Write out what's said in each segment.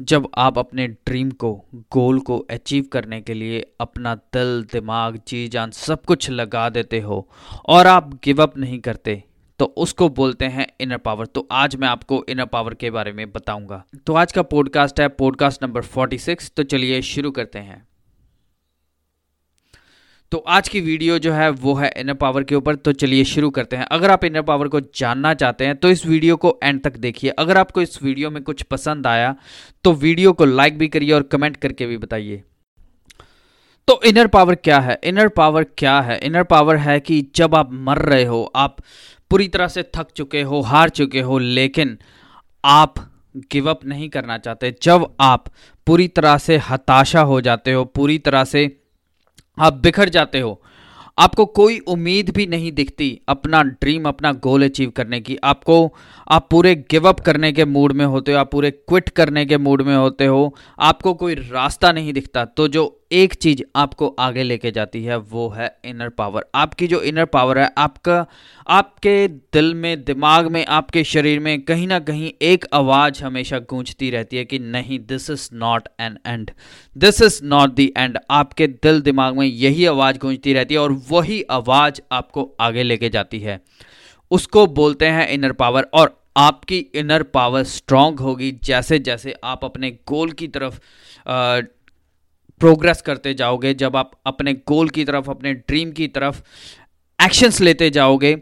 जब आप अपने ड्रीम को, गोल को अचीव करने के लिए अपना दिल, दिमाग जी जान सब कुछ लगा देते हो और आप गिव अप नहीं करते तो उसको बोलते हैं इनर पावर तो आज मैं आपको इनर पावर के बारे में बताऊँगा। तो आज का पॉडकास्ट है पॉडकास्ट नंबर 46 तो चलिए शुरू करते हैं। तो आज की वीडियो जो है वो है इनर पावर के ऊपर तो चलिए शुरू करते हैं। अगर आप इनर पावर को जानना चाहते हैं तो इस वीडियो को एंड तक देखिए। अगर आपको इस वीडियो में कुछ पसंद आया तो वीडियो को लाइक भी करिए और कमेंट करके भी बताइए। तो इनर पावर क्या है? इनर पावर क्या है? इनर पावर है कि जब आप मर रहे हो, आप पूरी तरह से थक चुके हो, हार चुके हो, लेकिन आप गिव अप नहीं करना चाहते। जब आप पूरी तरह से हताशा हो जाते हो, पूरी तरह से आप बिखर जाते हो। आपको कोई उम्मीद भी नहीं दिखती अपना ड्रीम अपना गोल अचीव करने की। आपको, आप पूरे गिव अप करने के मूड में होते हो, आप पूरे क्विट करने के मूड में होते हो। आपको कोई रास्ता नहीं दिखता। तो जो एक चीज़ आपको आगे लेके जाती है, वो है इनर पावर आपकी जो इनर पावर है, आपका, आपके दिल में, दिमाग में, आपके शरीर में कहीं ना कहीं एक आवाज़ हमेशा गूंजती रहती है कि नहीं this is not an end this is not the end आपके दिल, दिमाग में यही आवाज़ गूंजती रहती है और वही आवाज़ आपको आगे लेके जाती है। उसको बोलते हैं इनर पावर और आपकी इनर पावर स्ट्रांग होगी जैसे जैसे आप अपने गोल की तरफ़ प्रोग्रेस करते जाओगे, जब आप अपने गोल की तरफ़, अपने ड्रीम की तरफ़ एक्शंस लेते जाओगे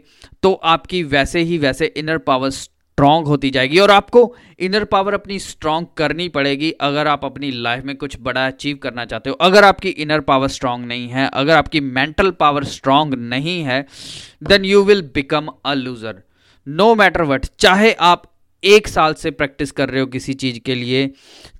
तो आपकी वैसे ही वैसे इनर पावर स्ट्रांग होती जाएगी और आपको इनर पावर अपनी स्ट्रांग करनी पड़ेगी अगर आप अपनी लाइफ में कुछ बड़ा अचीव करना चाहते हो। अगर आपकी इनर पावर स्ट्रांग नहीं है, अगर आपकी मेंटल पावर स्ट्रांग नहीं है then you will become a loser no matter what चाहे आप एक साल से प्रैक्टिस कर रहे हो किसी चीज़ के लिए,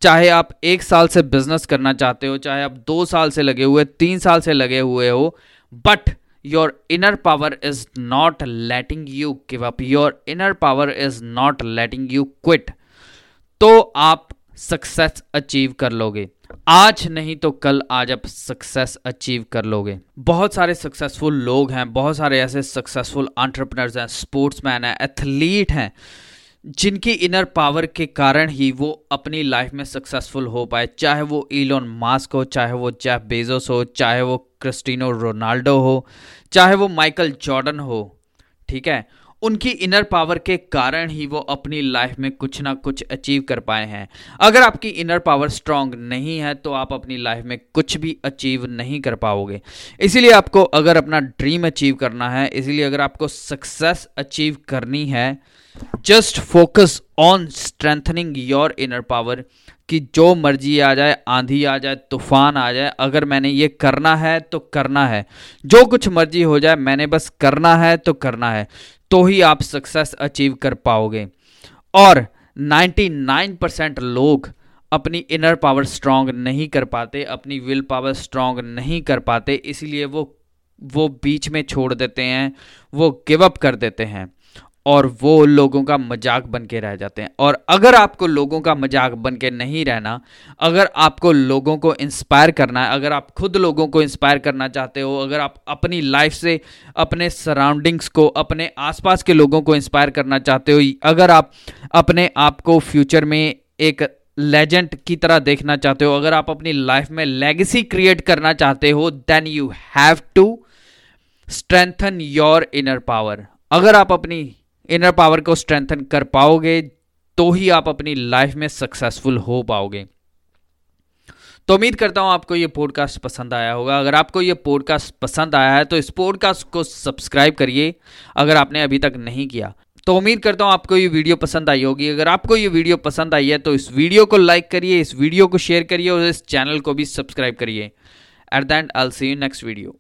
चाहे आप एक साल से बिज़नेस करना चाहते हो, चाहे आप दो साल से लगे हुए, तीन साल से लगे हुए हो but your inner power is not letting you give up your inner power is not letting you quit तो आप सक्सेस अचीव कर लोगे। आज नहीं तो कल, आज आप सक्सेस अचीव कर लोगे। बहुत सारे सक्सेसफुल लोग हैं, बहुत सारे ऐसे सक्सेसफुल एंटरप्रेन्योर्स हैं स्पोर्ट्समैन हैं एथलीट हैं। जिनकी इनर पावर के कारण ही वो अपनी लाइफ में सक्सेसफुल हो पाए, चाहे वो इलोन मास्क हो, चाहे वो जेफ बेजोस हो, चाहे वो क्रिस्टिनो रोनाल्डो हो, चाहे वो माइकल जॉर्डन हो, ठीक है? उनकी इनर पावर के कारण ही वो अपनी लाइफ में कुछ ना कुछ अचीव कर पाए हैं। अगर आपकी इनर पावर स्ट्रांग नहीं है तो आप अपनी लाइफ में कुछ भी अचीव नहीं कर पाओगे। इसीलिए आपको अगर अपना ड्रीम अचीव करना है, इसीलिए अगर आपको सक्सेस अचीव करनी है just focus on strengthening your inner power कि जो मर्ज़ी आ जाए, आंधी आ जाए, तूफ़ान आ जाए, अगर मैंने ये करना है तो करना है। जो कुछ मर्ज़ी हो जाए, मैंने बस करना है तो करना है। तो ही आप सक्सेस अचीव कर पाओगे। और 99 परसेंट लोग अपनी इनर पावर स्ट्रांग नहीं कर पाते, अपनी विल पावर स्ट्रांग नहीं कर पाते, इसलिए वो वो बीच में छोड़ देते हैं, वो गिव अप कर देते हैं। और वो लोगों का मज़ाक बन के रह जाते हैं। और अगर आपको लोगों का मज़ाक बन के नहीं रहना, अगर आपको लोगों को इंस्पायर करना है, अगर आप खुद लोगों को इंस्पायर करना चाहते हो, अगर आप अपनी लाइफ से, अपने सराउंडिंग्स को, अपने आसपास के लोगों को इंस्पायर करना चाहते हो, अगर आप अपने आप को फ्यूचर में एक लेजेंड की तरह देखना चाहते हो, अगर आप अपनी लाइफ में लेगेसी क्रिएट करना चाहते हो then you have to strengthen your inner power अगर आप अपनी इनर पावर को स्ट्रेंथन कर पाओगे तो ही आप अपनी लाइफ में सक्सेसफुल हो पाओगे। तो उम्मीद करता हूँ आपको ये पॉडकास्ट पसंद आया होगा। अगर आपको ये पॉडकास्ट पसंद आया है तो इस पॉडकास्ट को सब्सक्राइब करिए, अगर आपने अभी तक नहीं किया। तो उम्मीद करता हूँ आपको ये वीडियो पसंद आई होगी। अगर आपको ये वीडियो पसंद आई है तो इस वीडियो को लाइक करिए, इस वीडियो को शेयर करिए और इस चैनल को भी सब्सक्राइब करिए। At the end I see you next video